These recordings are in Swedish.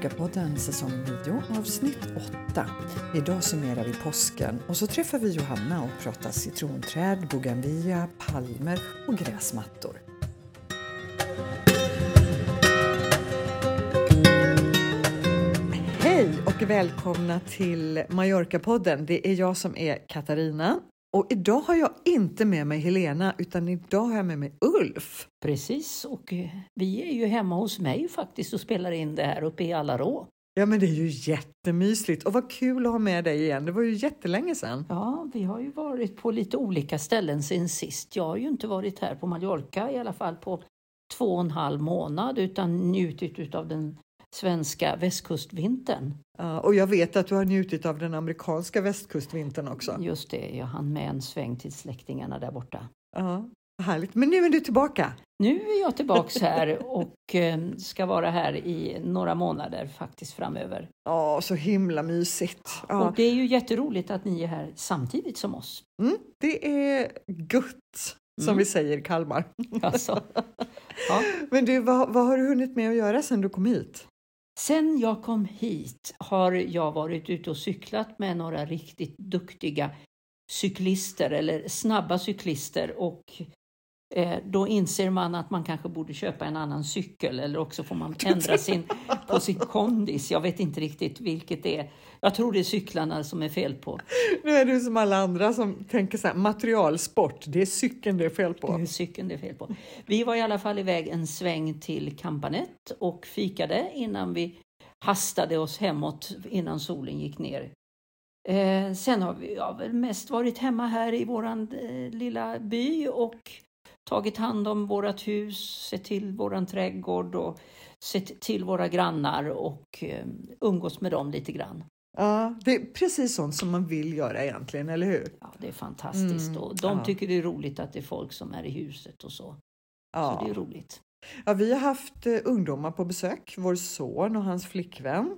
Mallorca-podden säsong 9 avsnitt 8. Idag summerar vi påsken och så träffar vi Johanna och pratar citronträd, bougainvillea, palmer och gräsmattor. Hej och välkomna till Mallorca-podden. Det är jag som är Katarina och idag har jag inte med mig Helena utan idag har jag med mig Ulf. Precis, och eh, vi är ju hemma hos mig faktiskt och spelar in det här uppe i Alarå. Ja men det är ju jättemysligt och vad kul att ha med dig igen. Det var ju jättelänge sedan. Ja, vi har ju varit på lite olika ställen sen sist. Jag har ju inte varit här på Mallorca i alla fall på två och en halv månad utan njutit av den svenska västkustvintern. Ja, och jag vet att du har njutit av den amerikanska västkustvintern också. Just det, jag hann med en sväng till släktingarna där borta. Ja, härligt. Men nu är du tillbaka. Nu är jag tillbaks här och eh, ska vara här i några månader faktiskt framöver. Ja, så himla mysigt. Ja. Och det är ju jätteroligt att ni är här samtidigt som oss. Mm, det är gutt som Mm. vi säger i Kalmar. Alltså, ja. Men du, vad, vad har du hunnit med att göra sedan du kom hit? Sen jag kom hit har jag varit ute och cyklat med några riktigt duktiga cyklister eller snabba cyklister och då inser man att man kanske borde köpa en annan cykel eller också får man ändra sin, på sin kondis. Jag vet inte riktigt vilket det är. Jag tror det är cyklarna som är fel på. Nu är du som alla andra som tänker så här, materialsport, det är cykeln det är fel Det på. är cykeln det är fel på. Vi var i alla fall iväg en sväng till Campanet och fikade innan vi hastade oss hemåt innan solen gick ner. Eh, sen har vi ja, väl mest varit hemma här i våran eh, lilla by och tagit hand om vårat hus, sett till våran trädgård och sett till våra grannar och eh, umgås med dem lite grann. Ja, det är precis sånt som man vill göra egentligen, eller hur? Ja, det är fantastiskt Mm, och de ja. tycker det är roligt att det är folk som är i huset och så. Så Ja. det är roligt. Ja, vi har haft eh, ungdomar på besök, vår son och hans flickvän.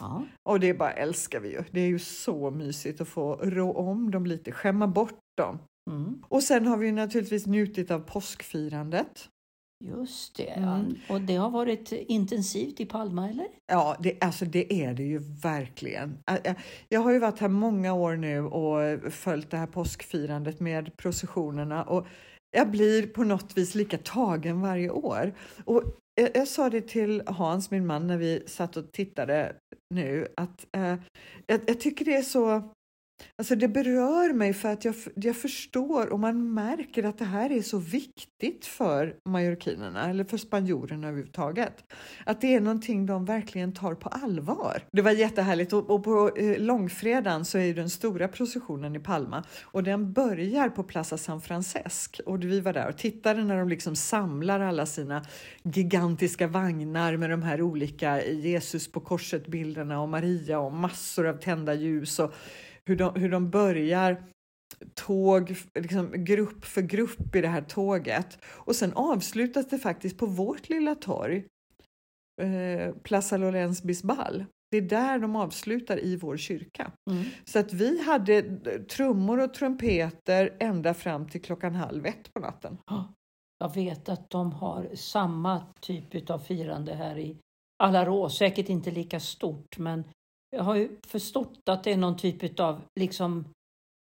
Ja. Och det bara älskar vi ju. Det är ju så mysigt att få rå om dem lite, skämma bort dem. Mm. Och sen har vi naturligtvis njutit av påskfirandet. Just det. Mm. Ja. Och det har varit intensivt i Palma, eller? Ja, det, alltså det är det ju verkligen. Jag har ju varit här många år nu och följt det här påskfirandet med processionerna och jag blir på något vis lika tagen varje år. Och jag, jag sa det till Hans, min man, när vi satt och tittade nu att eh, jag, jag tycker det är så Alltså det berör mig för att jag, jag förstår och man märker att det här är så viktigt för majorkinerna eller för spanjorerna överhuvudtaget. Att det är någonting de verkligen tar på allvar. Det var jättehärligt och, och på eh, långfredagen så är ju den stora processionen i Palma och den börjar på Plaza San Francesc och vi var där och tittade när de liksom samlar alla sina gigantiska vagnar med de här olika Jesus på korset bilderna och Maria och massor av tända ljus och hur de, hur de börjar tåg, liksom grupp för grupp i det här tåget. Och sen avslutas det faktiskt på vårt lilla torg, eh, Plaza Lorenz Bisbal. Det är där de avslutar i vår kyrka. Mm. Så att vi hade trummor och trumpeter ända fram till klockan halv ett på natten. Jag vet att de har samma typ av firande här i Alarå. Säkert inte lika stort, men jag har ju förstått att det är någon typ av liksom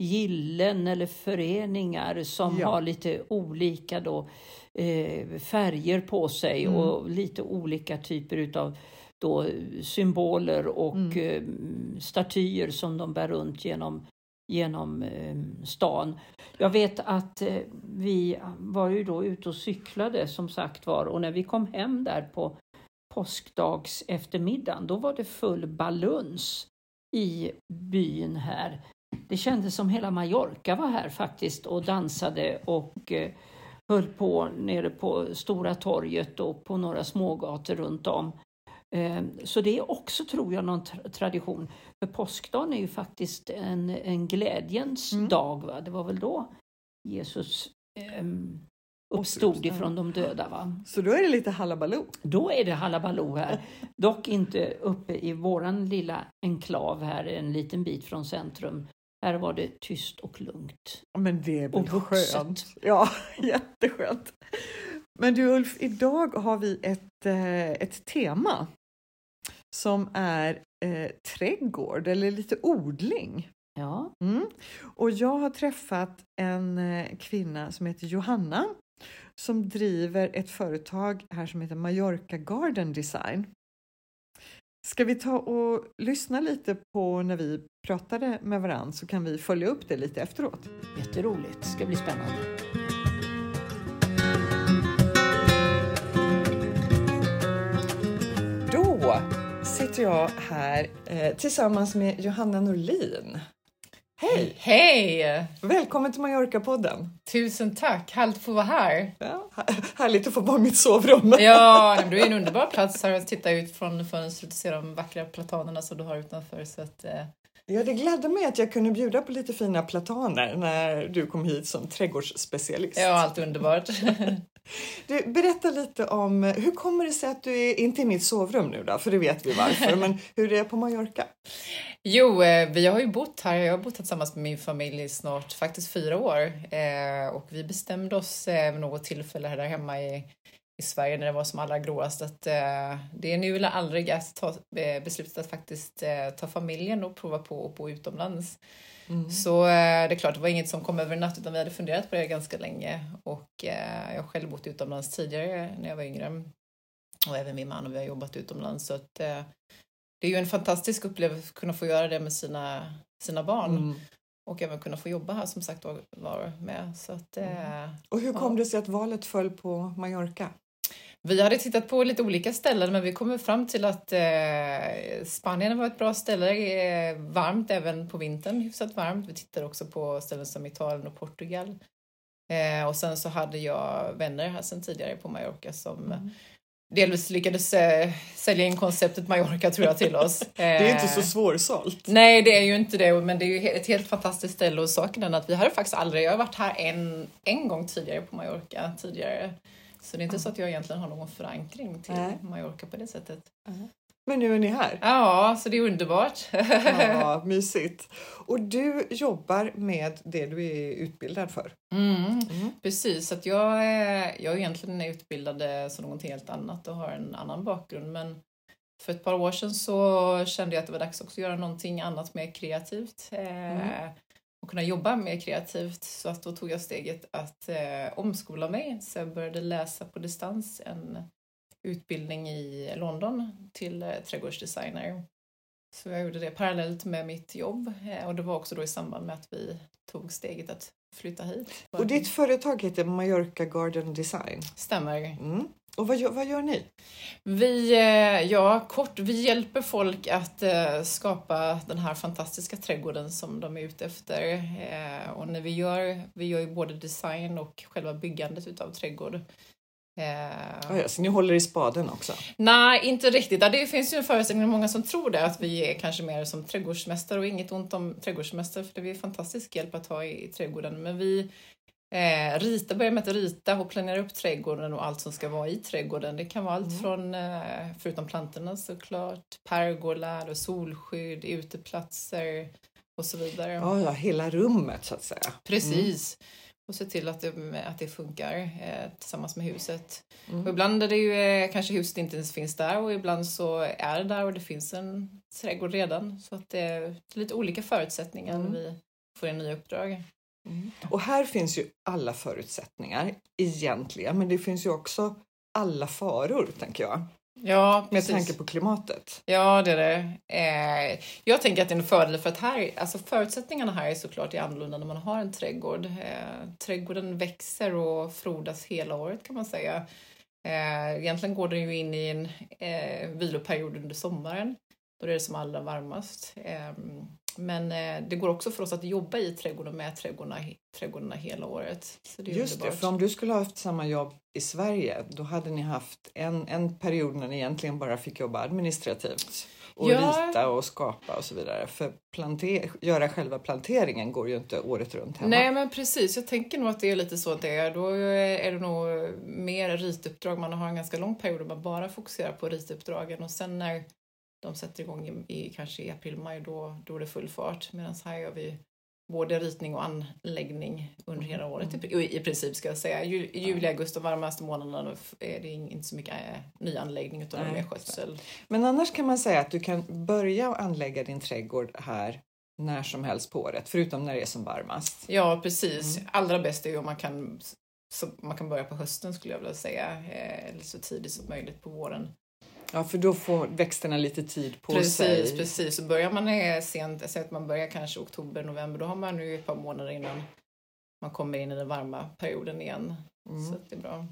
gillen eller föreningar som Ja. har lite olika då, eh, färger på sig Mm. och lite olika typer utav då symboler och Mm. eh, statyer som de bär runt genom, genom eh, stan. Jag vet att eh, vi var ju då ute och cyklade som sagt var och när vi kom hem där på påskdags eftermiddagen då var det full baluns i byn här. Det kändes som hela Mallorca var här faktiskt och dansade och eh, höll på nere på Stora torget och på några smågator runt om. Eh, Så det är också, tror jag, någon tra- tradition. För påskdagen är ju faktiskt en, en glädjens Mm. dag. Va? Det var väl då Jesus ehm, uppstod ifrån de döda. Va? Så då är det lite halabaloo. Då är det halabaloo här. Dock inte uppe i våran lilla enklav här, en liten bit från centrum. Här var det tyst och lugnt. Men det är väl Och vuxet. skönt. Ja, jätteskönt. Men du Ulf, idag har vi ett, eh, ett tema. som är eh, trädgård eller lite odling. Ja. Mm. Och jag har träffat en eh, kvinna som heter Johanna som driver ett företag här som heter Mallorca Garden Design. Ska vi ta och lyssna lite på när vi pratade med varandra så kan vi följa upp det lite efteråt. Jätteroligt. Det ska bli spännande. Då sitter jag här eh, tillsammans med Johanna Norlin. Hej! Hej! Välkommen till Mallorca-podden. Tusen tack, härligt att få vara här. Ja, härligt att få vara i mitt sovrum. Ja, men du är en underbar plats här att titta ut från fönstret och se de vackra platanerna som du har utanför. Så att, eh, Ja, det gladde mig att jag kunde bjuda på lite fina plataner när du kom hit som trädgårdsspecialist. ja, allt underbart. Du, berätta lite om hur kommer det sig att du är inte i mitt sovrum nu då? För det vet vi varför, men hur det är på Mallorca? Jo, eh, vi har ju bott här. Jag har bott här tillsammans med min familj i snart faktiskt fyra år eh, och vi bestämde oss eh, vid något tillfälle här där hemma i, i Sverige när det var som allra gråast att eh, det är nu eller aldrig att ta eh, beslutet att faktiskt eh, ta familjen och prova på att bo utomlands. Mm. Så eh, det är klart, det var inget som kom över en natt utan vi hade funderat på det ganska länge och eh, jag har själv bott utomlands tidigare när jag var yngre och även min man och vi har jobbat utomlands så att eh, det är ju en fantastisk upplevelse att kunna få göra det med sina, sina barn Mm. och även kunna få jobba här som sagt var, med. Så att, eh, Och hur kom Ja. det sig att valet föll på Mallorca? Vi hade tittat på lite olika ställen men vi kom fram till att eh, Spanien var ett bra ställe. Eh, varmt även på vintern, hyfsat varmt. Vi tittade också på ställen som Italien och Portugal. Eh, och sen så hade jag vänner här sedan tidigare på Mallorca som Mm. delvis lyckades eh, sälja in konceptet Mallorca tror jag till oss. Det är inte Eh, så svårsålt. Nej, det är ju inte det, men det är ju ett helt fantastiskt ställe och saken är att vi hade faktiskt aldrig, jag har varit här en, en gång tidigare på Mallorca tidigare. Så det är inte så att jag egentligen har någon förankring till Nej. Mallorca på det sättet. Men nu är ni här. Ja, så det är underbart. Ja, mysigt. Och du jobbar med det du är utbildad för. Mm, Mm. precis, så att jag, är- jag är egentligen utbildad eh, som något helt annat och har en annan bakgrund. Men för ett par år sedan så kände jag att det var dags också att göra någonting annat mer kreativt. Eh, Mm. Och kunna jobba mer kreativt. Så att då tog jag steget att eh, omskola mig. Så jag började läsa på distans en utbildning i London till eh, trädgårdsdesigner. Så jag gjorde det parallellt med mitt jobb eh, och det var också då i samband med att vi tog steget att flytta hit. Och ditt företag heter Mallorca Garden Design. Stämmer. Mm. Och vad gör, vad gör ni? Vi, eh, ja kort, vi hjälper folk att eh, skapa den här fantastiska trädgården som de är ute efter. Eh, och när vi gör, vi gör ju både design och själva byggandet utav trädgård. Eh, Ah, ja, så ni håller i spaden också? Nej, inte riktigt. Det finns ju en föreställning, många som tror det, att vi är kanske mer som trädgårdsmästare och inget ont om trädgårdsmästare för det är fantastisk hjälp att ha i, i trädgården. Men vi eh, ritar, börjar med att rita och planera upp trädgården och allt som ska vara i trädgården. Det kan vara allt Mm. från, eh, förutom plantorna såklart, pergola, och solskydd, uteplatser och så vidare. Ja, ja, hela rummet så att säga. Precis. Och se till att det, att det funkar eh, tillsammans med huset. Mm. Ibland är det ju eh, kanske huset inte ens finns där och ibland så är det där och det finns en trädgård redan. Så att det är lite olika förutsättningar Mm. när vi får en nya uppdrag. Mm. Och här finns ju alla förutsättningar egentligen, men det finns ju också alla faror, tänker jag, Ja, med precis. tanke på klimatet. Ja, det är det. Eh, jag tänker att det är en fördel för att här, alltså förutsättningarna här är såklart annorlunda när man har en trädgård. Eh, trädgården växer och frodas hela året kan man säga. Eh, egentligen går den ju in i en eh, viloperiod under sommaren. Då är det som allra varmast. Men eh, det går också för oss att jobba i trädgården med trädgårdarna, trädgårdarna hela året. Så det är Just det, underbart. för om du skulle ha haft samma jobb i Sverige, då hade ni haft en, en period när ni egentligen bara fick jobba administrativt och Ja. rita och skapa och så vidare. För planter, göra själva planteringen går ju inte året runt hemma. Nej men precis, jag tänker nog att det är lite så att det är. Då är det nog mer rituppdrag. Man har en ganska lång period där man bara fokuserar på rituppdragen och sen när de sätter igång i, i kanske i april, maj då, då är det full fart. Medan här gör vi både ritning och anläggning under hela året i, i princip ska jag säga. Ju, juli, augusti, de varmaste månaderna är det inte så mycket äh, ny anläggning utan Nej, mer skötsel. Men annars kan man säga att du kan börja anlägga din trädgård här när som helst på året, förutom när det är som varmast. Ja, precis. Allra bäst är ju om man kan, så man kan börja på hösten skulle jag vilja säga, eh, eller så tidigt som möjligt på våren. Ja, för då får växterna lite tid på precis, sig. Precis, precis. Så börjar man eh, sent, säg att man börjar kanske oktober, november, då har man ju ett par månader innan man kommer in i den varma perioden igen. Mm. Så det är bra.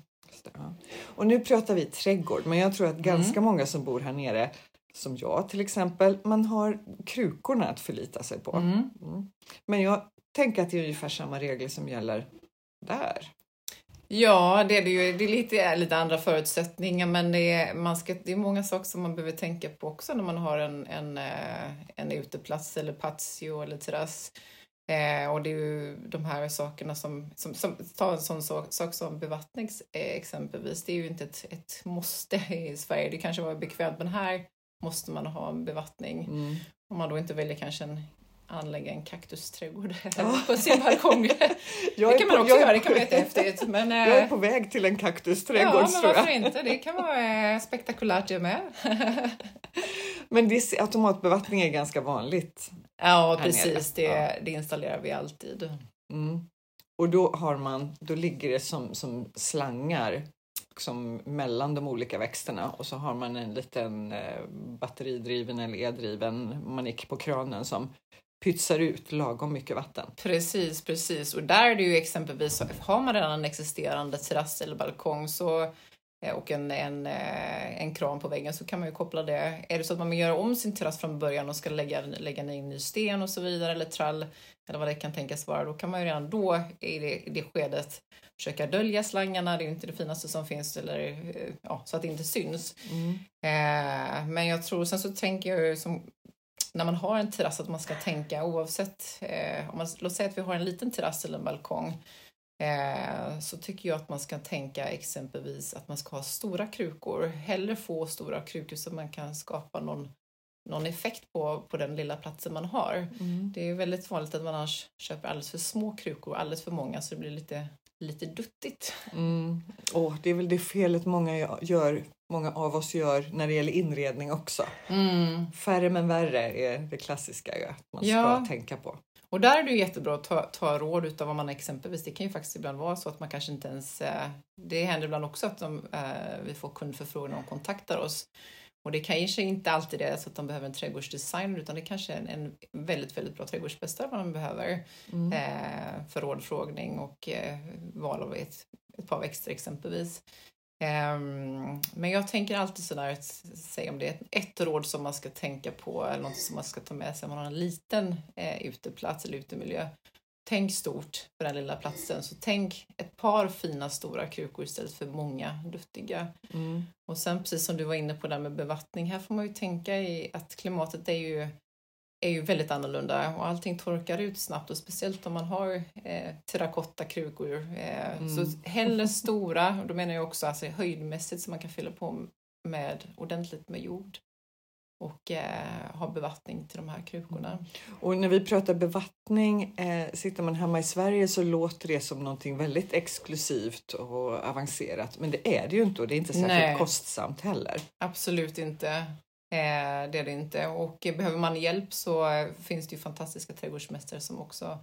Ja. Och nu pratar vi trädgård, men jag tror att ganska många som bor här nere, som jag till exempel, man har krukorna att förlita sig på. Mm. Mm. Men jag tänker att det är ungefär samma regler som gäller där. Ja, det är det ju. Det är lite, lite andra förutsättningar, men det är, man ska, det är många saker som man behöver tänka på också när man har en, en, eh, en uteplats eller patio eller terrass. Eh, och det är ju de här sakerna som, som, som ta en sån sak, sak som bevattning eh, exempelvis. Det är ju inte ett, ett måste i Sverige. Det kanske var bekvämt, men här måste man ha en bevattning. Mm. Om man då inte väljer kanske en anlägga en kaktusträdgård Ja. på sin balkong. Jag det kan på- man också göra, det kan vara jättehäftigt. Men, Jag är eh, på väg till en Ja, kaktusträdgård men tror varför inte? Det kan vara eh, spektakulärt det med. Men det, automatbevattning är ganska vanligt. Ja, precis. Det, det installerar vi alltid. Mm. Och då har man, då ligger det som, som slangar som mellan de olika växterna och så har man en liten eh, batteridriven eller eldriven manik på kranen som pytsar ut lagom mycket vatten. Precis, precis. Och där är det ju exempelvis, har man redan en existerande terrass eller balkong så, eh, och en, en, eh, en kran på väggen så kan man ju koppla det. Är det så att man vill göra om sin terrass från början och ska lägga, lägga in ny sten och så vidare eller trall eller vad det kan tänkas vara, då kan man ju redan då i det, i det skedet försöka dölja slangarna, det är ju inte det finaste som finns, eller, eh, ja, så att det inte syns. Eh, men jag tror, sen så tänker jag ju som när man har en terrass att man ska tänka oavsett, eh, om man, låt säga att vi har en liten terrass eller en balkong, eh, så tycker jag att man ska tänka exempelvis att man ska ha stora krukor, hellre få stora krukor så man kan skapa någon, någon effekt på, på den lilla platsen man har. Mm. Det är väldigt vanligt att man annars köper alldeles för små krukor, alldeles för många, så det blir lite, lite duttigt. Mm. Åh, det är väl det felet många gör, många av oss gör när det gäller inredning också. Färre men värre är det klassiska ju, att man ska Ja. tänka på. Och där är det jättebra att ta, ta råd utav vad man exempelvis, det kan ju faktiskt ibland vara så att man kanske inte ens, eh, det händer ibland också att de, eh, vi får kundförfrågningar och kontaktar oss. Och det kanske inte alltid är så att de behöver en trädgårdsdesigner utan det kanske är en, en väldigt, väldigt bra trädgårdsmästare man behöver Mm. eh, för rådfrågning och eh, val av ett, ett par växter exempelvis. Ehm, men jag tänker alltid sådär, att säga om det är ett, ett råd som man ska tänka på eller något som man ska ta med sig om man har en liten eh, uteplats eller utemiljö. Tänk stort för den lilla platsen, så tänk ett par fina stora krukor istället för många duttiga. Mm. Och sen precis som du var inne på där med bevattning, här får man ju tänka i att klimatet är ju, är ju väldigt annorlunda och allting torkar ut snabbt och speciellt om man har eh, terrakottakrukor. Eh, Mm. Så hellre stora, och då menar jag också alltså, höjdmässigt så man kan fylla på med ordentligt med jord och eh, ha bevattning till de här krukorna. Och när vi pratar bevattning, eh, sitter man hemma i Sverige så låter det som någonting väldigt exklusivt och avancerat. Men det är det ju inte och det är inte särskilt Nej. kostsamt heller. Absolut inte. Eh, det är det inte. Och eh, behöver man hjälp så finns det ju fantastiska trädgårdsmästare som också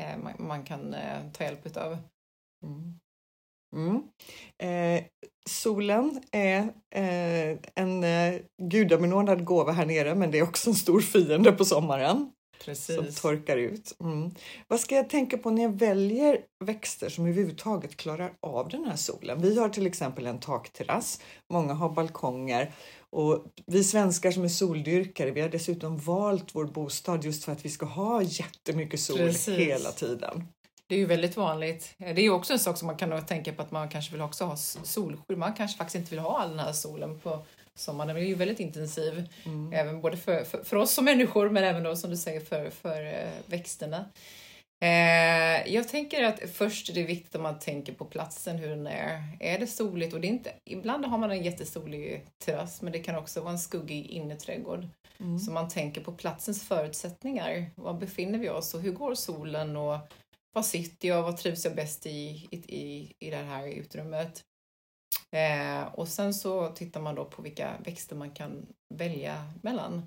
eh, man, man kan eh, ta hjälp utav. Mm. Mm. Eh, solen är eh, en eh, gudabenådad gåva här nere men det är också en stor fiende på sommaren som torkar ut. Mm. Vad ska jag tänka på när jag väljer växter som överhuvudtaget klarar av den här solen? Vi har till exempel en takterrass, många har balkonger och vi svenskar som är soldyrkare, vi har dessutom valt vår bostad just för att vi ska ha jättemycket sol Precis. hela tiden. Det är ju väldigt vanligt. Eh, Det är ju också en sak som man kan tänka på att man kanske vill också ha solskydd. Man kanske faktiskt inte vill ha all den här solen på sommaren. Den är ju väldigt intensiv. Mm. Även både för, för, för oss som människor men även då som du säger för, för eh, växterna. Eh, jag tänker att först är det viktigt att man tänker på platsen, hur den är. Är det soligt? Och det inte, ibland har man en jättesolig terrass, men det kan också vara en skuggig innerträdgård. Mm. Så man tänker på platsens förutsättningar. Var befinner vi oss och hur går solen? Och var sitter jag? Vad trivs jag bäst i, i, i, i det här utrymmet? Eh, och sen så tittar man då på vilka växter man kan välja mellan.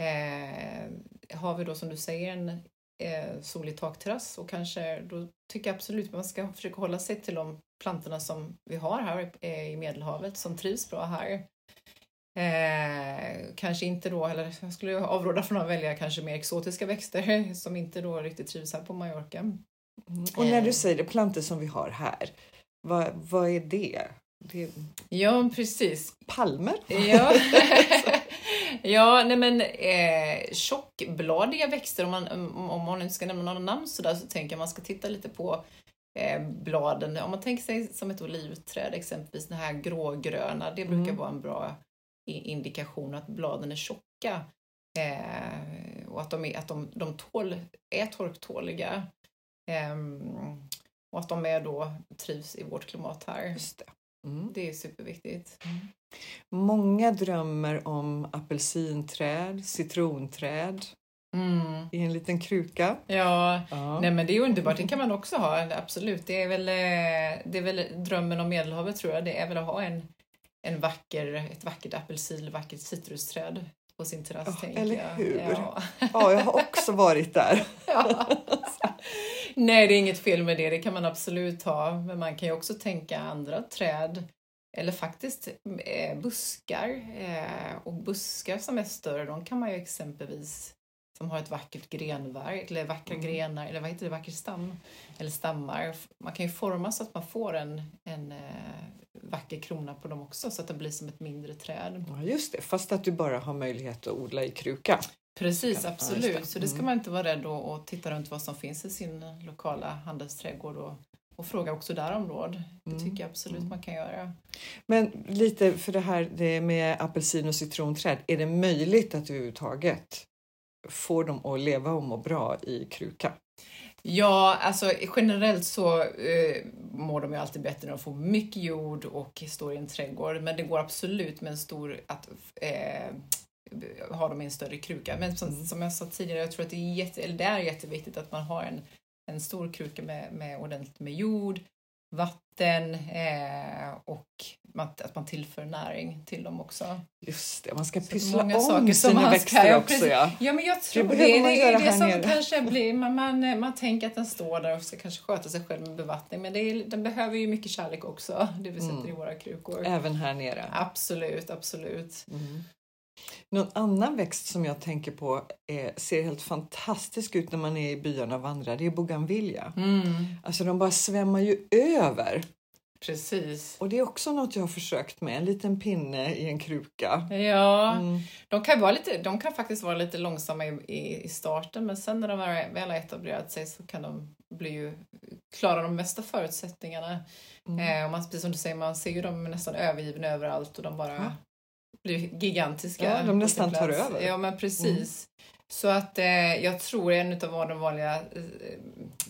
Eh, har vi då som du säger en eh, solig takterrass och kanske då tycker jag absolut att man ska försöka hålla sig till de plantorna som vi har här eh, i Medelhavet som trivs bra här. Eh, kanske inte då, eller jag skulle avråda från att välja kanske mer exotiska växter som inte då riktigt trivs här på Mallorca. Mm. Och när du eh. säger det, plantor som vi har här, vad, vad är det? det... Ja, precis. Palmer? Ja. Ja, nej men eh, tjockbladiga växter, om man, om man inte ska nämna några namn sådär, så tänker jag man ska titta lite på eh, bladen. Om man tänker sig som ett olivträd exempelvis, den här grågröna, det brukar mm. vara en bra indikation att bladen är tjocka. Eh, och att de, är, att de, de tål, är torktåliga. Eh, och att de är då, trivs i vårt klimat här. Just det. Mm. det är superviktigt. Mm. Många drömmer om apelsinträd, citronträd mm. i en liten kruka. Ja, ja, Nej, men det är underbart. Det kan man också ha, absolut. Det är väl, eh, det är väl drömmen om Medelhavet tror jag. Det är väl att ha en, en vacker, ett vackert apelsin, vackert citrusträd på sin terrass. Ja, eller jag. hur? Ja. ja, jag har också varit där. ja. Nej, det är inget fel med det. Det kan man absolut ha. Men man kan ju också tänka andra träd eller faktiskt eh, buskar. Eh, och buskar som är större, de kan man ju exempelvis som har ett vackert grenverk eller vackra mm. grenar eller vad heter det, vacker stam eller stammar. Man kan ju forma så att man får en, en eh, vacker krona på dem också så att det blir som ett mindre träd. Ja, just det, fast att du bara har möjlighet att odla i kruka. Precis, absolut. Ja. Så det ska mm. man inte vara rädd att titta runt vad som finns i sin lokala handelsträdgård och och fråga också där om råd. Det mm. tycker jag absolut mm. man kan göra. Men lite för det här det med apelsin och citronträd, är det möjligt att överhuvudtaget få dem att leva och må bra i kruka? Ja, alltså generellt så eh, mår de ju alltid bättre när de får mycket jord och står i en trädgård. Men det går absolut med en stor att eh, ha dem i en större kruka. Men som, mm. som jag sa tidigare, jag tror att det är, jätte, eller det är jätteviktigt att man har en en stor kruka med, med ordentligt med jord, vatten eh, och att man tillför näring till dem också. Just det, man ska pyssla om saker sina växter ska, också. Ja. ja, men jag tror det, det, det är det som nere. kanske blir, man, man, man tänker att den står där och ska kanske sköta sig själv med bevattning, men det är, den behöver ju mycket kärlek också, det vi sätter mm. i våra krukor. Även här nere? Absolut, absolut. Mm. Någon annan växt som jag tänker på är, ser helt fantastisk ut när man är i byarna och vandrar. Det är bougainvillea. Mm. Alltså de bara svämmar ju över. Precis. Och det är också något jag har försökt med, en liten pinne i en kruka. Ja, mm. de, kan vara lite, de kan faktiskt vara lite långsamma i, i starten men sen när de väl har etablerat sig så kan de bli ju, klara de mesta förutsättningarna. Mm. Eh, och man, precis som du säger, man ser ju dem nästan övergivna överallt och de bara ja blir gigantiska. Ja, de nästan tar över. Ja, men precis. Mm. Så att eh, jag tror en av de vanliga eh,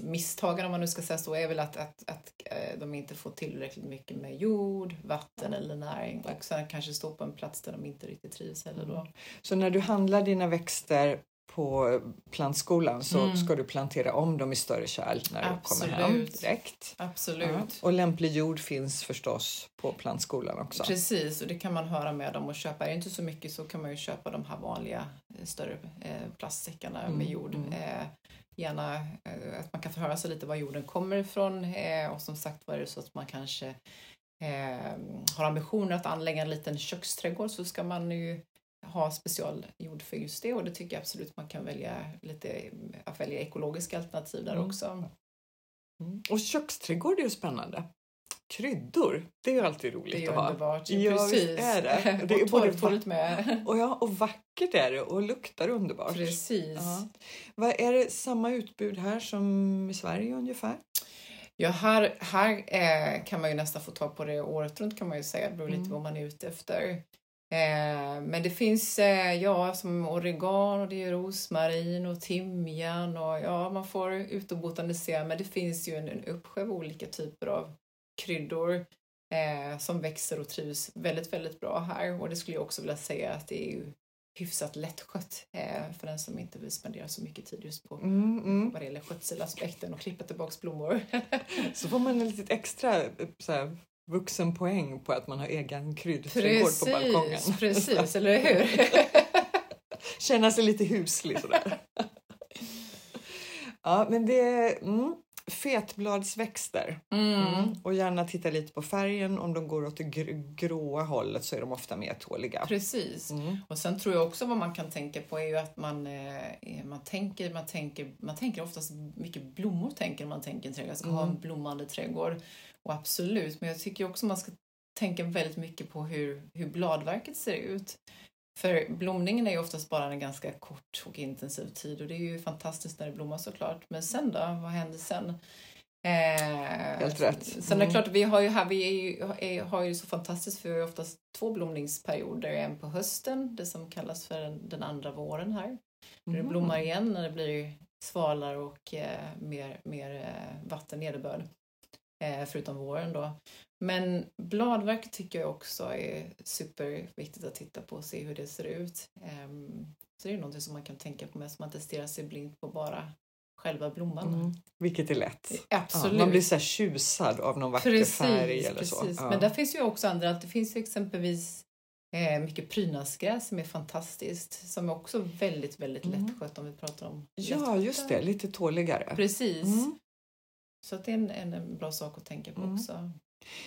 misstagen, om man nu ska säga så, är väl att, att, att eh, de inte får tillräckligt mycket med jord, vatten eller näring och sen kanske står på en plats där de inte riktigt trivs heller då. Mm. Så när du handlar dina växter på plantskolan så mm. ska du plantera om dem i större kärl när Absolut. du kommer hem direkt. Absolut. Ja. Och lämplig jord finns förstås på plantskolan också. Precis, och det kan man höra med dem och köpa. Är det inte så mycket så kan man ju köpa de här vanliga eh, större eh, plastsäckarna mm. med jord. Mm. Eh, gärna eh, att man kan förhöra sig lite var jorden kommer ifrån eh, och som sagt var det så att man kanske har ambitioner att anlägga en liten köksträdgård så ska man ju ha specialgjord för just det och det tycker jag absolut man kan välja lite att välja ekologiska alternativ där mm. också. Mm. Och köksträdgård är ju spännande. Kryddor, det är ju alltid roligt det är att ha. Underbart. Ja, precis. är det. det är och torrtorrt med. Och, ja, och vackert är det och luktar underbart. Precis. Ja. Vad, är det samma utbud här som i Sverige ungefär? Ja, här, här eh, kan man ju nästan få tag på det året runt kan man ju säga. Det beror lite mm. vad man är ute efter. Eh, men det finns eh, ja, som oregano, det är rosmarin och timjan och ja, man får ut och botanisera men det finns ju en, en uppsjö av olika typer av kryddor eh, som växer och trivs väldigt, väldigt bra här och det skulle jag också vilja säga att det är hyfsat lättskött eh, för den som inte vill spendera så mycket tid just på Mm, mm. vad det gäller skötselaspekten och klippa tillbaks blommor. Så får man en lite extra eh, så här, vuxenpoäng på att man har egen kryddträdgård på balkongen. Precis, eller hur? Känna sig lite huslig sådär. ja, men det är mm, fetbladsväxter. Mm. Och gärna titta lite på färgen. Om de går åt det gr- gråa hållet så är de ofta mer tåliga. Precis. Mm. Och sen tror jag också vad man kan tänka på är ju att man, eh, man, tänker, man, tänker, man tänker oftast mycket blommor tänker man tänker trädgård. Jag ska ha en blommande trädgård. Och absolut, men jag tycker också man ska tänka väldigt mycket på hur, hur bladverket ser ut. För blomningen är ju oftast bara en ganska kort och intensiv tid och det är ju fantastiskt när det blommar såklart. Men sen då, vad händer sen? Eh, Helt rätt. Sen är det Mm. klart, vi har ju, här, vi är ju, är, har ju så fantastiskt för vi har oftast två blomningsperioder. En på hösten, det som kallas för den, den andra våren här. Det Mm. blommar igen, när det blir svalare och eh, mer, mer eh, vatten, nederbörd. Eh, förutom våren då. Men bladverk tycker jag också är superviktigt att titta på och se hur det ser ut. Ehm, så det är något som man kan tänka på med så man inte stirrar sig blind på bara själva blomman. Mm. Vilket är lätt. Ja, Absolut. man blir så här tjusad av någon vacker precis, färg eller precis. så. Ja. Men där finns ju också andra, det finns ju exempelvis eh, mycket prydnadsgräs som är fantastiskt, som är också väldigt, väldigt Mm. lättskött om vi pratar om ja, just det. Lite tåligare. Precis. Mm. Så det är en, en, bra sak att tänka på Mm. också.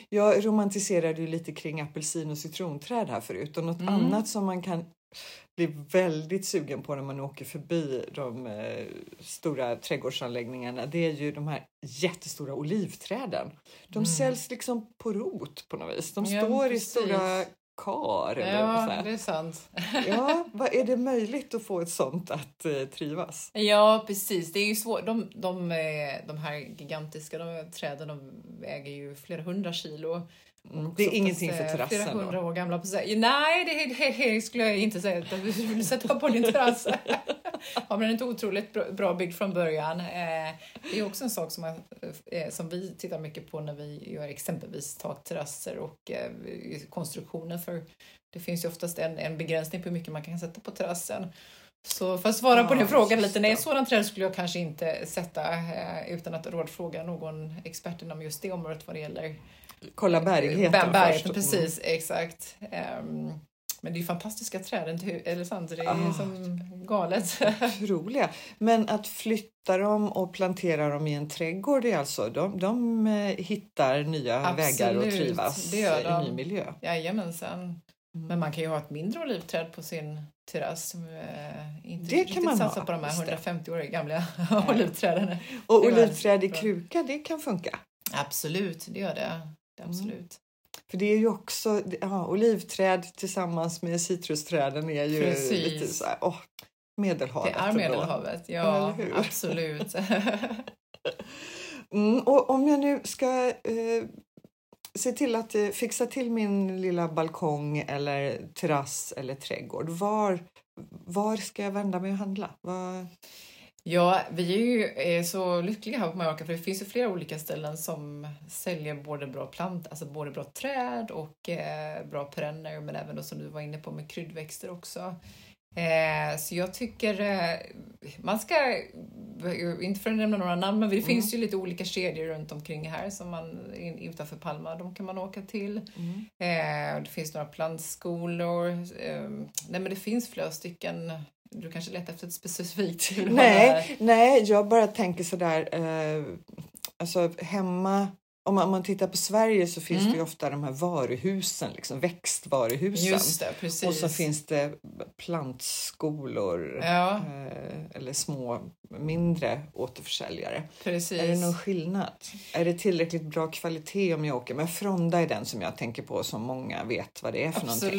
Jag romantiserade ju lite kring apelsin och citronträd här förut och något Mm. annat som man kan bli väldigt sugen på när man åker förbi de eh, stora trädgårdsanläggningarna det är ju de här jättestora olivträden. De Mm. säljs liksom på rot på något vis. De Ja, står i precis. stora kar. Eller så Ja, här. det är sant. ja, vad är det möjligt att få ett sånt att eh, trivas? Ja, precis. Det är ju svårt. De, de, eh, de här gigantiska de, träden de väger ju flera hundra kilo. Mm, det är ingenting för terrassen Flera hundra då. år gamla. på sig. Nej, det, det, det skulle jag inte säga. att Du vill sätta på din terrass. ja, men den är inte otroligt bra, byggd från början. Eh, det är också en sak som, eh, som vi tittar mycket på när vi gör exempelvis takterrasser och eh, konstruktioner. För det finns ju oftast en, en begränsning på hur mycket man kan sätta på terrassen. Så för att svara på Ja, din fråga lite, nej sådant träd skulle jag kanske inte sätta utan att rådfråga någon expert inom just det området vad det gäller Kolla bärigheten Bär- bärigheten, först. precis, exakt. Ehm, men det är ju fantastiska träd, eller sant? Det är Ah. som galet. Otroliga. Men att flytta dem och plantera dem i en trädgård, det är alltså, de, de eh, hittar nya Absolut, vägar att trivas det gör i de. ny miljö. Jajamensan. Men man kan ju ha ett mindre olivträd på sin terrass. som, eh, inte Det kan man satsa ha, på de här just det. 150 år gamla olivträden. Och olivträd i kruka, det kan funka. Absolut, det gör det. Det Mm. absolut. För det är ju också, ja, olivträd tillsammans med citrusträden är ju Precis. lite så här, åh, Medelhavet. Det är. Medelhavet, ja absolut. Mm, och om jag nu ska eh, se till att eh, fixa till min lilla balkong eller terrass eller trädgård, var, var ska jag vända mig och handla? Var... Ja, vi är ju eh, så lyckliga här på Mallorca för det finns ju flera olika ställen som säljer både bra plant, alltså både bra träd och eh, bra perenner men även då som du var inne på med kryddväxter också. Eh, så jag tycker eh, man ska, inte för att nämna några namn, men det Mm. finns ju lite olika kedjor runt omkring här som man in, utanför Palma, de kan man åka till. Eh, det finns några plantskolor. Eh, nej men det finns flera stycken. Du kanske letar efter ett specifikt? Nej, nej, jag bara tänker sådär, eh, alltså hemma om man, om man tittar på Sverige så finns Mm. det ju ofta de här varuhusen, liksom växtvaruhusen. Det, precis. Och så finns det plantskolor Ja, eh, eller små mindre återförsäljare. precis. Är det någon skillnad? Är det tillräckligt bra kvalitet om jag åker med Fronda är den som jag tänker på som många vet vad det är för någonting.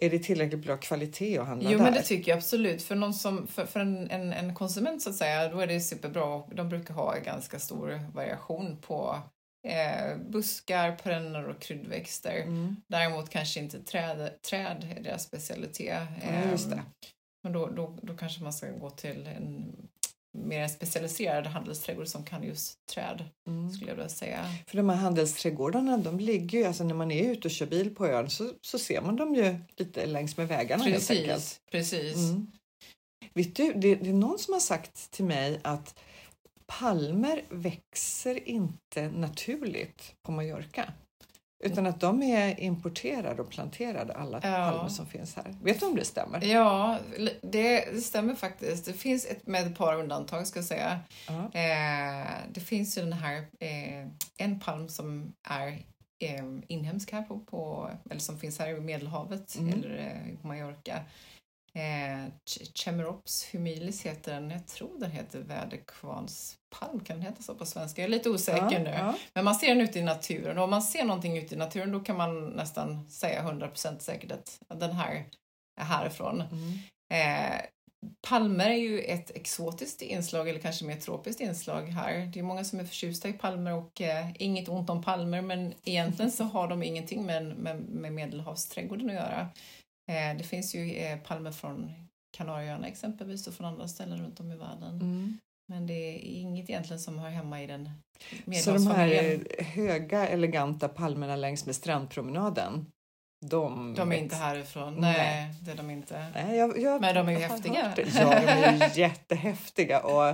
Är det tillräckligt bra kvalitet att handla Jo, där? men det tycker jag absolut. För, någon som, för, för en, en, en konsument så att säga, då är det superbra. De brukar ha ganska stor variation på eh, buskar, perenner och kryddväxter. Mm. Däremot kanske inte träd, träd är deras specialitet. Det. Ehm, Men då, då, då kanske man ska gå till en mer specialiserad handelsträdgård som kan just träd, Mm. skulle jag vilja säga. För de här handelsträdgårdarna, de ligger ju, alltså när man är ute och kör bil på ön så, så ser man dem ju lite längs med vägarna helt enkelt. Precis, precis. Mm. Vet du, det, det är någon som har sagt till mig att palmer växer inte naturligt på Mallorca. Utan att de är importerade och planterade, alla Ja. palmer som finns här. Vet du om det stämmer? Ja, det, stämmer faktiskt. Det finns ett, med ett par undantag ska jag säga. Ja. Eh, det finns ju den här, eh, en palm som är eh, inhemsk här på, på, eller som finns här i Medelhavet Mm. eller eh, på Mallorca. Eh, Ch- Chemerops humilis heter den. Jag tror den heter väderkvarnspalm. Kan den heta så på svenska? Jag är lite osäker Ja, nu. ja. Men man ser den ute i naturen och om man ser någonting ute i naturen då kan man nästan säga 100% säkert att den här är härifrån. Mm. Eh, palmer är ju ett exotiskt inslag eller kanske mer tropiskt inslag här. Det är många som är förtjusta i palmer och eh, inget ont om palmer men egentligen så har de ingenting med, med, med medelhavsträdgården att göra. Eh, det finns ju eh, palmer från Kanarieöarna exempelvis och från andra ställen runt om i världen. Mm. Men det är inget egentligen som hör hemma i den Så de här höga eleganta palmerna längs med strandpromenaden, de, De är inte härifrån. Nej. Nej, det är de inte. Nej, jag, jag, Men de är ju häftiga. Ja, de är jättehäftiga. Och,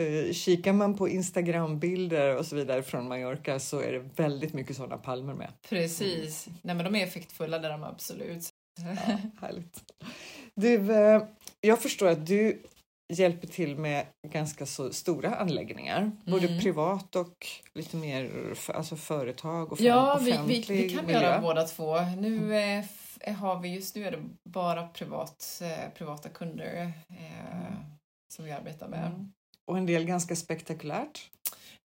eh, kikar man på Instagrambilder och så vidare från Mallorca så är det väldigt mycket sådana palmer med. Precis. Nej men de är effektfulla, det är de absolut. Ja, härligt. Du, eh, jag förstår att du hjälper till med ganska så stora anläggningar, både Mm. privat och lite mer alltså företag och Ja, vi, vi, vi kan miljö. göra båda två. Nu eh, f- har vi just nu är det bara privat, eh, privata kunder eh, som vi arbetar med. Mm. Och en del ganska spektakulärt.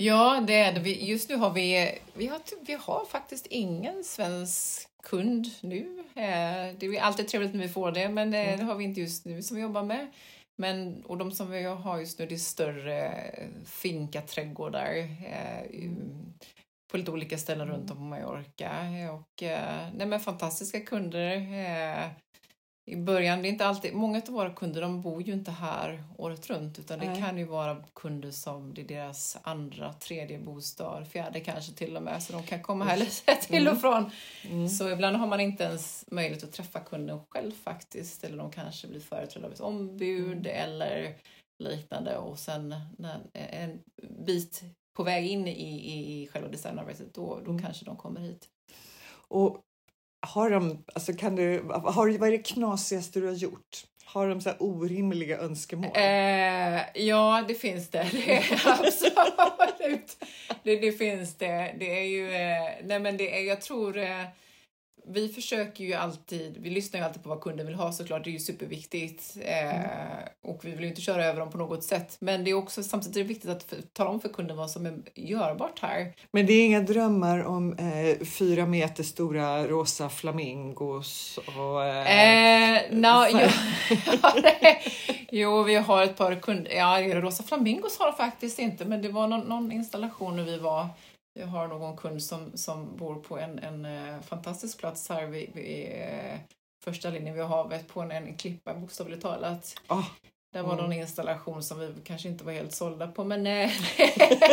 Ja, det är det. Just nu har vi, vi har, vi har faktiskt ingen svensk kund nu. Eh, det är alltid trevligt när vi får det, men eh, det har vi inte just nu som vi jobbar med. Men, och de som vi har just nu det är större finkaträdgårdar eh, på lite olika ställen runt om på Mallorca. Och, nej, men fantastiska kunder. I början, det är inte alltid, många av våra kunder de bor ju inte här året runt utan det Nej. kan ju vara kunder som det är deras andra, tredje bostad, fjärde kanske till och med så de kan komma här lite till och från. Mm. Så ibland har man inte ens möjlighet att träffa kunden själv faktiskt eller de kanske blir företrädda av ett ombud eller liknande och sen när en bit på väg in i, i, i själva designarbetet då, då Mm. kanske de kommer hit. Och har de, alltså kan du, har, vad är det knasigaste du har gjort? Har de så här orimliga önskemål? Eh, ja, det finns det. det absolut. Det, det finns det. Det är ju, eh, nej men det är, jag tror, eh, vi försöker ju alltid, vi lyssnar ju alltid på vad kunden vill ha såklart, det är ju superviktigt. Eh, Och vi vill ju inte köra över dem på något sätt. Men det är också samtidigt är viktigt att tala om för kunden vad som är görbart här. Men det är inga drömmar om eh, fyra meter stora rosa flamingos och... Eh, Eh, no, jo, jo, vi har ett par kunder. Ja, Rosa Flamingos har faktiskt inte, men det var någon, någon installation när vi var. Vi har någon kund som, som bor på en, en eh, fantastisk plats här vid, vid eh, första linjen vid havet på en, en klippa bokstavligt talat. ah, Det var Mm. någon installation som vi kanske inte var helt sålda på, men eh,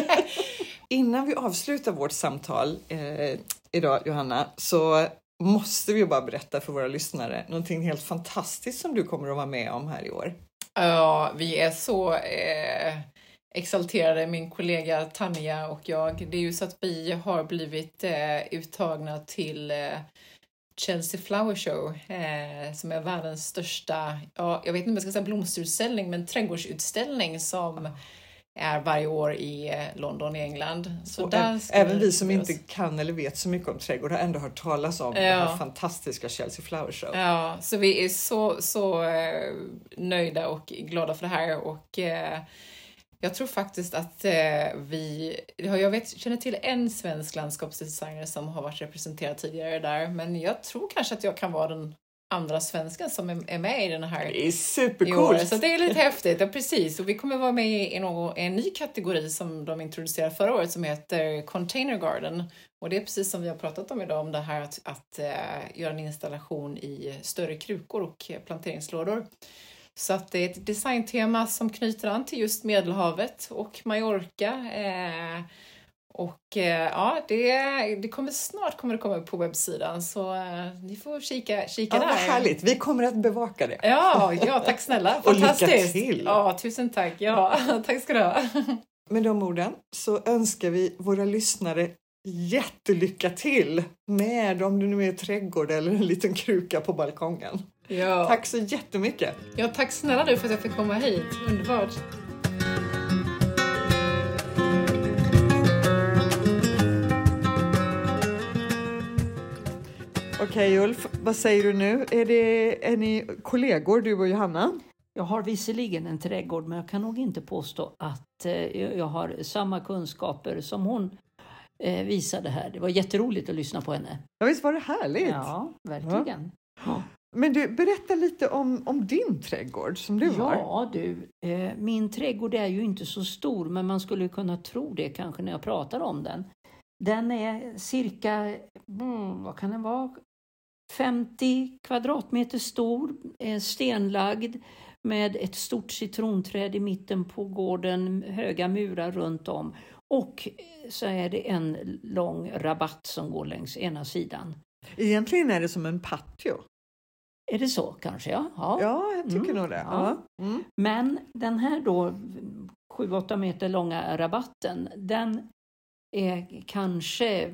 innan vi avslutar vårt samtal eh, idag, Johanna, så måste vi bara berätta för våra lyssnare någonting helt fantastiskt som du kommer att vara med om här i år. Ja, vi är så eh, exalterade, min kollega Tanja och jag. Det är ju så att vi har blivit eh, uttagna till eh, Chelsea Flower Show eh, som är världens största, ja, jag vet inte om jag ska säga blomsterutställning, men trädgårdsutställning som är varje år i eh, London i England. Så Och där även vi som inte kan eller vet så mycket om trädgård har ändå hört talas om den Ja. här fantastiska Chelsea Flower Show. Ja, så vi är så, så eh, nöjda och glada för det här och eh, jag tror faktiskt att eh, vi, ja, jag vet, känner till en svensk landskapsdesigner som har varit representerad tidigare där, men jag tror kanske att jag kan vara den andra svensken som är med i den här Det är supercoolt! Så det är lite häftigt. Ja, precis. Och vi kommer vara med i någon, en ny kategori som de introducerade förra året som heter Container Garden. Och det är precis som vi har pratat om idag, om det här att, att eh, göra en installation i större krukor och planteringslådor. Så att det är ett designtema som knyter an till just Medelhavet och Mallorca. Eh, och eh, ja, det, det kommer snart kommer det komma upp på webbsidan så eh, ni får kika, kika Ja, där. vad härligt! Vi kommer att bevaka det. Ja, ja, tack snälla. Och lycka Fantastiskt. till. Ja, tusen tack. Ja, tack ska du ha. Med de orden så önskar vi våra lyssnare jättelycka till med om det nu är trädgård eller en liten kruka på balkongen. Ja. Tack så jättemycket! Ja, tack snälla du för att jag fick komma hit. Underbart. Okej Ulf, vad säger du nu? Är, det, är ni kollegor du och Johanna? Jag har visserligen en trädgård men jag kan nog inte påstå att eh, jag har samma kunskaper som hon eh, visade här. Det var jätteroligt att lyssna på henne. Ja, visst var det härligt? Ja, verkligen. Ja, Men du, berätta lite om, om din trädgård som du har. ja du, eh, min trädgård är ju inte så stor men man skulle kunna tro det kanske när jag pratar om den. Den är cirka, mm, vad kan den vara, 50 kvadratmeter stor, eh, stenlagd med ett stort citronträd i mitten på gården, höga murar runt om och så är det en lång rabatt som går längs ena sidan. Egentligen är det som en patio. Är det så kanske? Ja. ja. Ja, jag tycker Mm, nog det. ja. Ja. Mm. Men den här då 7-8 meter långa rabatten, den är kanske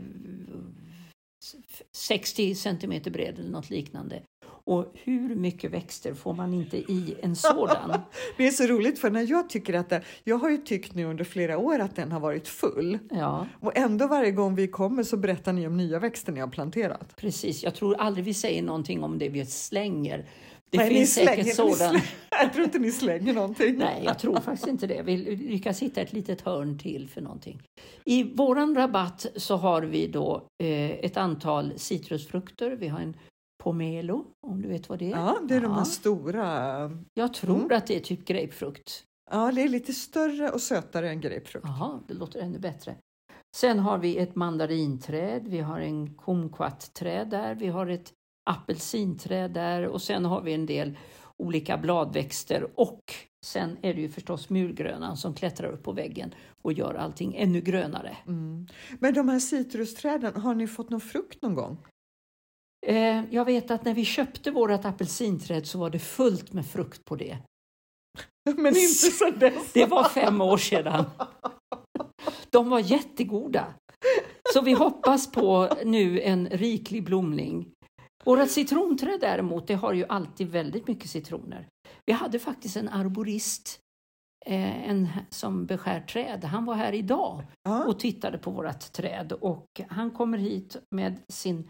60 centimeter bred eller något liknande. Och hur mycket växter får man inte i en sådan? Det är så roligt för när jag tycker att den, jag har ju tyckt nu under flera år att den har varit full Ja, och ändå varje gång vi kommer så berättar ni om nya växter ni har planterat. precis. Jag tror aldrig vi säger någonting om det vi slänger. Det Nej, finns säkert ni sådan. slänger- Jag tror inte ni slänger någonting. Nej, jag tror faktiskt inte det. Vi lyckas hitta ett litet hörn till för någonting. I våran rabatt så har vi då eh, ett antal citrusfrukter. Vi har en pomelo, om du vet vad det är. Ja, det är de här Ja. stora. Jag tror Mm. att det är typ grapefrukt. Ja, det är lite större och sötare än grapefrukt. Jaha, det låter ännu bättre. Sen har vi ett mandarinträd, vi har en kumquatträd där, vi har ett apelsinträd där och sen har vi en del olika bladväxter och sen är det ju förstås mulgrönan som klättrar upp på väggen och gör allting ännu grönare. Mm. Men de här citrusträden, har ni fått någon frukt någon gång? Eh, jag vet att när vi köpte vårt apelsinträd så var det fullt med frukt på det. Men inte så dess. Det var fem år sedan. De var jättegoda. Så vi hoppas på nu en riklig blomning. Vårat citronträd däremot, det har ju alltid väldigt mycket citroner. Vi hade faktiskt en arborist eh, en som beskär träd. Han var här idag och tittade på vårt träd och han kommer hit med sin,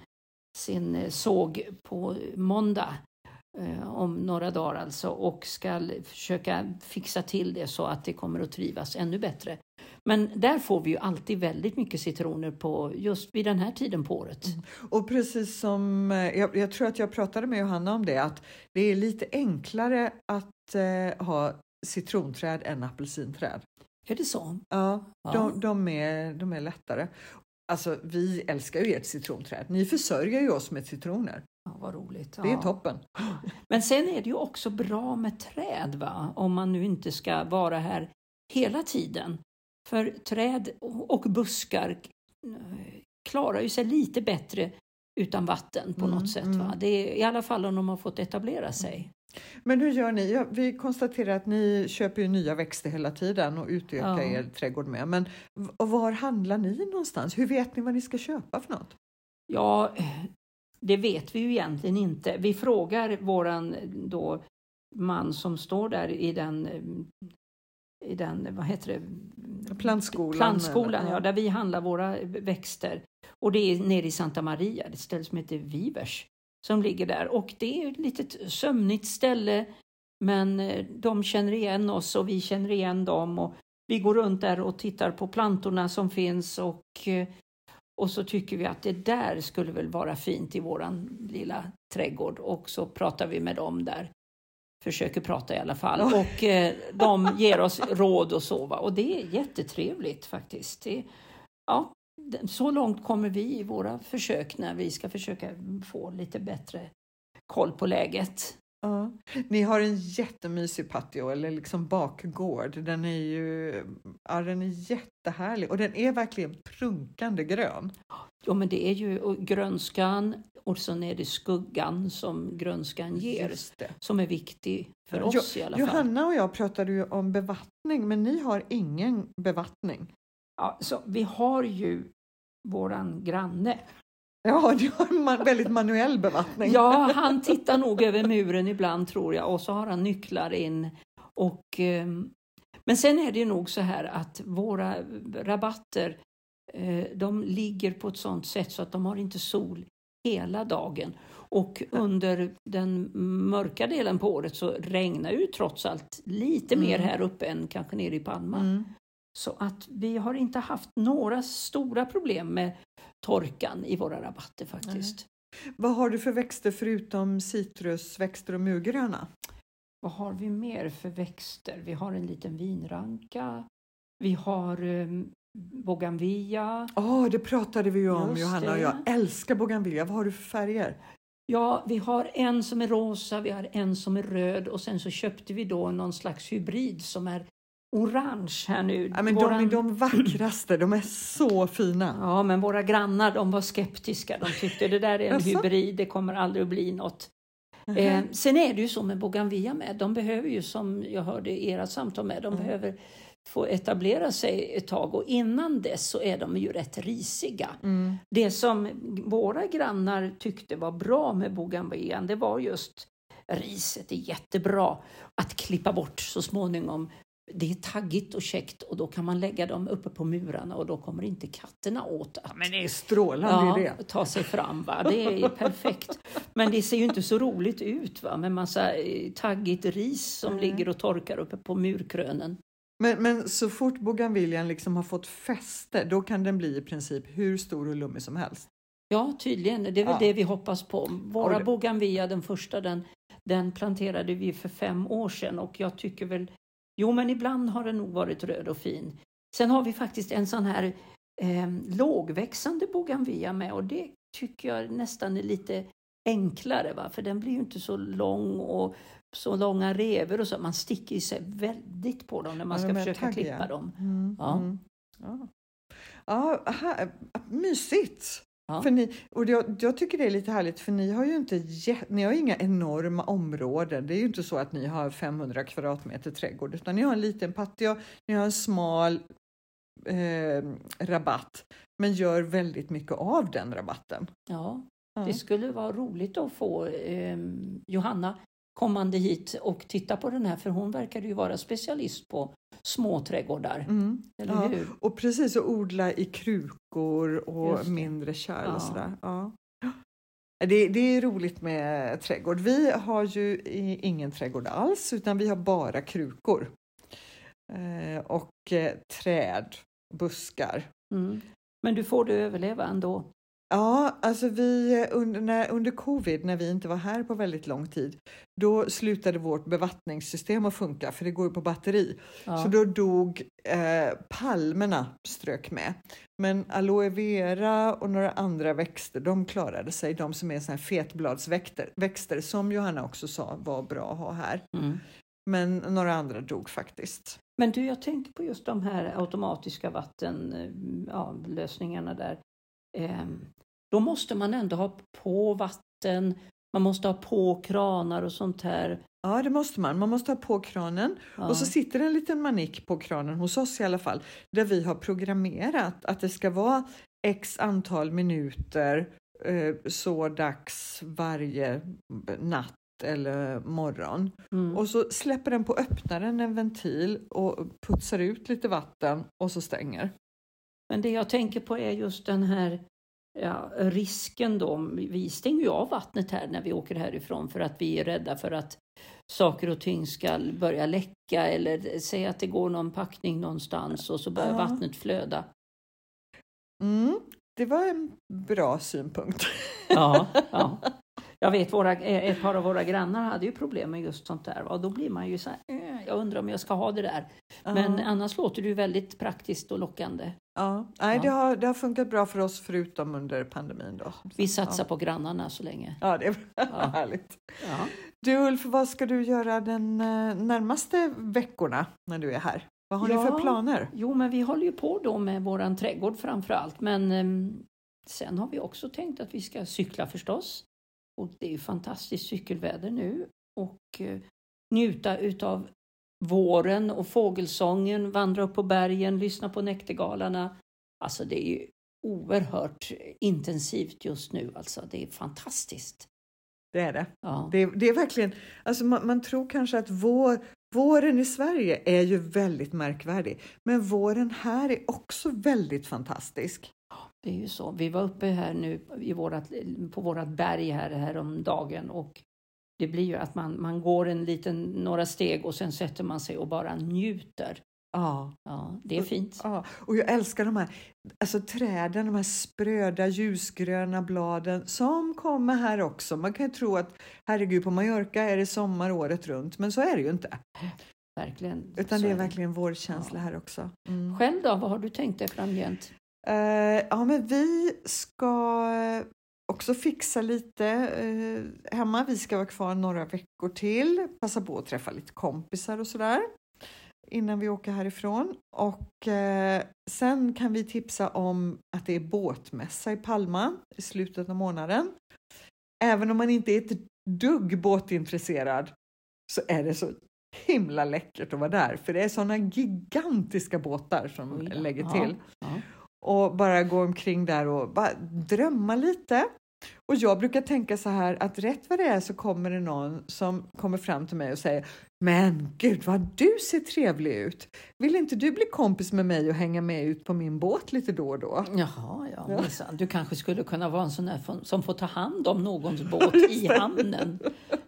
sin eh, såg på måndag eh, om några dagar alltså och ska försöka fixa till det så att det kommer att trivas ännu bättre. Men där får vi ju alltid väldigt mycket citroner på just vid den här tiden på året. Och precis som eh, jag, jag tror att jag pratade med Johanna om det, att det är lite enklare att eh, ha citronträd än apelsinträd. Är det så? Ja, Ja. De, de, är, de är lättare. Alltså, vi älskar ju ert citronträd. Ni försörjer ju oss med citroner. Ja, vad roligt. Det är Ja. toppen. Men sen är det ju också bra med träd, va? om man nu inte ska vara här hela tiden. För träd och buskar eh, klarar ju sig lite bättre utan vatten på Mm, något sätt. mm. Va? Det är, I alla fall om de har fått etablera sig. Men hur gör ni? Vi konstaterar att ni köper ju nya växter hela tiden och utökar Ja. er trädgård med. Men var handlar ni någonstans? Hur vet ni vad ni ska köpa för något? Ja, det vet vi ju egentligen inte. Vi frågar våran då man som står där i den, i den vad heter det? Plantskolan, Plantskolan, Ja. där vi handlar våra växter. Och det är nere i Santa Maria, ett ställe som heter Vivers, som ligger där. Och det är ett litet sömnigt ställe, men eh, de känner igen oss och vi känner igen dem. Och vi går runt där och tittar på plantorna som finns och eh, Och så tycker vi att det där skulle väl vara fint i våran lilla trädgård och så pratar vi med dem där. Försöker prata i alla fall. Och eh, de ger oss råd och så. Va? Och det är jättetrevligt faktiskt. Det, ja, så långt kommer vi i våra försök när vi ska försöka få lite bättre koll på läget. Ja. Ni har en jättemysig patio eller liksom bakgård. Den är ju ja, den är jättehärlig och den är verkligen prunkande grön. Jo, men det är ju grönskan och sen är det skuggan som grönskan ger som är viktig för Jo- oss i alla fall. Johanna och jag pratade ju om bevattning men ni har ingen bevattning. Ja, så vi har ju våran granne. Ja, du har man, väldigt manuell bevattning. Ja, han tittar nog över muren ibland tror jag och så har han nycklar in. Och, ehm, men sen är det nog så här att våra rabatter eh, de ligger på ett sådant sätt så att de har inte sol hela dagen. Och under den mörka delen på året så regnar ju trots allt lite mer Mm. här uppe än kanske nere i Palma. Mm. Så att vi har inte haft några stora problem med torkan i våra rabatter faktiskt. Vad har du för växter förutom citrusväxter och murgröna? Vad har vi mer för växter? Vi har en liten vinranka. Vi har um, bougainvillea. Ja, det pratade vi ju om Just Johanna och jag. Älskar bougainvillea. Vad har du för färger? Ja, vi har en som är rosa, vi har en som är röd och sen så köpte vi då någon slags hybrid som är orange här nu. Ja, men de är de vackraste. De är så fina. Ja, men våra grannar de var skeptiska. De tyckte det där är en hybrid, det kommer aldrig att bli något. Mhm. Eh, sen är det ju så med bougainvillea med. De behöver ju, som jag hörde i era samtal med, de Mm. behöver få etablera sig ett tag och innan dess så är de ju rätt risiga. Mm. Det som våra grannar tyckte var bra med bougainvillean, det var just riset är jättebra att klippa bort så småningom. Det är taggigt och käckt och då kan man lägga dem uppe på murarna och då kommer inte katterna åt att Men det är strålande idé. ta sig fram. Va? Det är perfekt. Men det ser ju inte så roligt ut va? med massa eh, taggigt ris som Nej. ligger och torkar uppe på murkrönen. Men, men så fort bougainvillean liksom har fått fäste, då kan den bli i princip hur stor och lummig som helst. Ja, tydligen. Det är väl Ja. det vi hoppas på. Våra det- bougainvillea, den första, den, den planterade vi för fem år sedan och jag tycker väl, jo men ibland har den nog varit röd och fin. Sen har vi faktiskt en sån här eh, lågväxande bougainvillea med och det tycker jag nästan är lite enklare va? för den blir ju inte så lång och så långa revor och så. Man sticker i sig väldigt på dem när man Ja, ska försöka taggiga. klippa dem. Mm, Ja. mm. Ja. Ja, här, mysigt! Ja. För ni, och jag, jag tycker det är lite härligt för ni har ju inte ni har inga enorma områden. Det är ju inte så att ni har 500 kvadratmeter trädgård utan ni har en liten patio, ni har en smal eh, rabatt men gör väldigt mycket av den rabatten. Ja, Ja. Det skulle vara roligt att få eh, Johanna kommande hit och titta på den här för hon verkar ju vara specialist på småträdgårdar. Mm. Eller Ja, hur? Och precis att odla i krukor och mindre kärl Ja. och sådär. Ja. Det, det är roligt med trädgård. Vi har ju ingen trädgård alls utan vi har bara krukor. Eh, och eh, träd, buskar. Mm. Men du får det överleva ändå. Ja, alltså vi eh, under, när, under covid när vi inte var här på väldigt lång tid, då slutade vårt bevattningssystem att funka för det går ju på batteri. Ja. Så då dog eh, palmerna strök med. Men aloe vera och några andra växter, de klarade sig. De som är såna här fetbladsväxter, växter, som Johanna också sa var bra att ha här. Mm. Men några andra dog faktiskt. Men du, jag tänker på just de här automatiska vattenlösningarna ja, där. Ehm, då måste man ändå ha på vatten, man måste ha på kranar och sånt här. Ja, det måste man. Man måste ha på kranen Ja. och så sitter en liten manik på kranen hos oss i alla fall där vi har programmerat att det ska vara x antal minuter eh, så dags varje natt eller morgon. Mm. Och så släpper den på öppnaren en ventil och putsar ut lite vatten och så stänger. Men det jag tänker på är just den här ja, risken då. Vi stänger ju av vattnet här när vi åker härifrån för att vi är rädda för att saker och ting ska börja läcka eller säga att det går någon packning någonstans och så börjar Ja. vattnet flöda. Mm. det var en bra synpunkt. Ja, ja. Jag vet våra, eh, ett par av våra grannar hade ju problem med just sånt där. Och då blir man ju så här, eh, jag undrar om jag ska ha det där. Men Ja. annars låter det ju väldigt praktiskt och lockande. Ja, nej, Ja. Det, har, det har funkat bra för oss förutom under pandemin. Då. Vi satsar ja. på grannarna så länge. Ja, det är Ja. härligt. Du Ulf, vad ska du göra den eh, närmaste veckorna när du är här? Vad har ni för planer? Jo, men vi håller ju på då med våran trädgård framför allt. Men ehm, sen har vi också tänkt att vi ska cykla förstås. Och det är fantastiskt cykelväder nu. Och eh, njuta utav våren och fågelsången, vandra upp på bergen, lyssna på näktergalarna. Alltså det är ju oerhört intensivt just nu. Alltså det är fantastiskt. Det är det. Ja. Det är, det är verkligen, alltså man, man tror kanske att vår, våren i Sverige är ju väldigt märkvärdig. Men våren här är också väldigt fantastisk. Det är ju så. Vi var uppe här nu i vårat, på vårat berg här, här om dagen och det blir ju att man, man går en liten, några steg och sen sätter man sig och bara njuter. Ja, Ja, det är fint. ja. och jag älskar de här alltså träden, de här spröda ljusgröna bladen som kommer här också. Man kan ju tro att herregud, på Mallorca är det sommar året runt, men så är det ju inte. Verkligen. Utan det är verkligen vårkänsla Ja. här också. Mm. Själv då, vad har du tänkt dig framgent? Eh, ja, men vi ska också fixa lite eh, hemma. Vi ska vara kvar några veckor till, passa på att träffa lite kompisar och sådär innan vi åker härifrån. Och eh, sen kan vi tipsa om att det är båtmässa i Palma i slutet av månaden. Även om man inte är ett dugg båtintresserad så är det så himla läckert att vara där för det är sådana gigantiska båtar som då. lägger Ja. till Ja. Och bara gå omkring där och bara drömma lite. Och jag brukar tänka så här att rätt vad det är så kommer det någon som kommer fram till mig och säger Men gud vad du ser trevlig ut! Vill inte du bli kompis med mig och hänga med ut på min båt lite då och då? Jaha, ja, Ja. Du kanske skulle kunna vara en sån där som- får ta hand om någons båt i hamnen.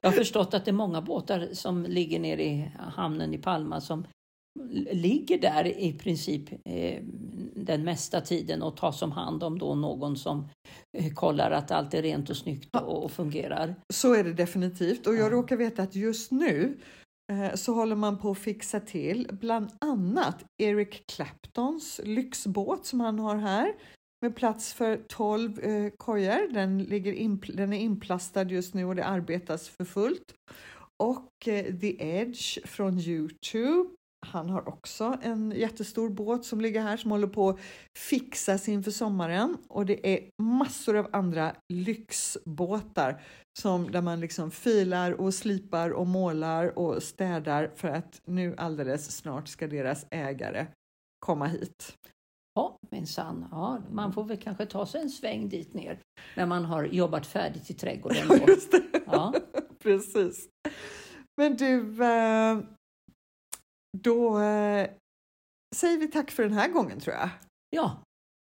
Jag har förstått att det är många båtar som ligger nere i hamnen i Palma som ligger där i princip eh, den mesta tiden och tas om hand om då någon som eh, kollar att allt är rent och snyggt och, fungerar. Så är det definitivt och jag Ja. råkar veta att just nu eh, så håller man på att fixa till bland annat Eric Claptons lyxbåt som han har här med plats för 12 eh, kojor. Den, ligger inpl- den är inplastad just nu och det arbetas för fullt. Och eh, The Edge från Youtube. Han har också en jättestor båt som ligger här som håller på att fixas inför sommaren och det är massor av andra lyxbåtar som där man liksom filar och slipar och målar och städar för att nu alldeles snart ska deras ägare komma hit. Ja, minsann. Ja, man får väl kanske ta sig en sväng dit ner när man har jobbat färdigt i trädgården. Då. Just det. Ja. Precis. Men du, eh, då eh, säger vi tack för den här gången tror jag. ja,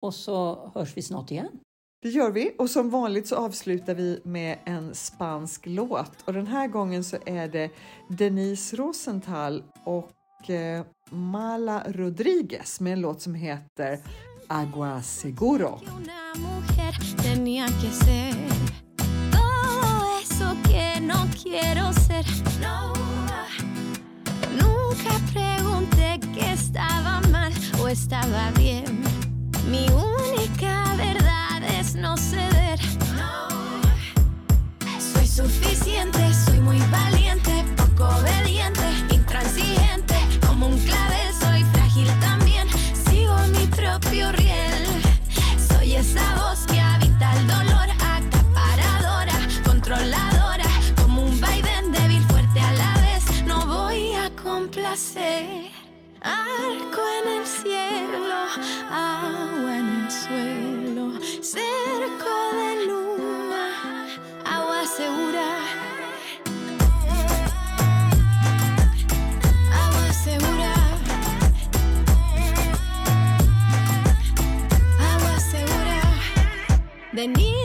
och så hörs vi snart igen. Det gör vi och som vanligt så avslutar vi med en spansk låt och den här gången så är det Denise Rosenthal och eh, Mala Rodriguez med en låt som heter Agua Seguro. que no quiero ser. No, nunca pregunté que estaba mal o estaba bien. Mi única verdad es no ceder. Soy suficiente, soy muy valiente, poco obediente, Arco en el cielo, agua en el suelo, cerco de luna, agua segura. Agua segura. Agua segura. De niña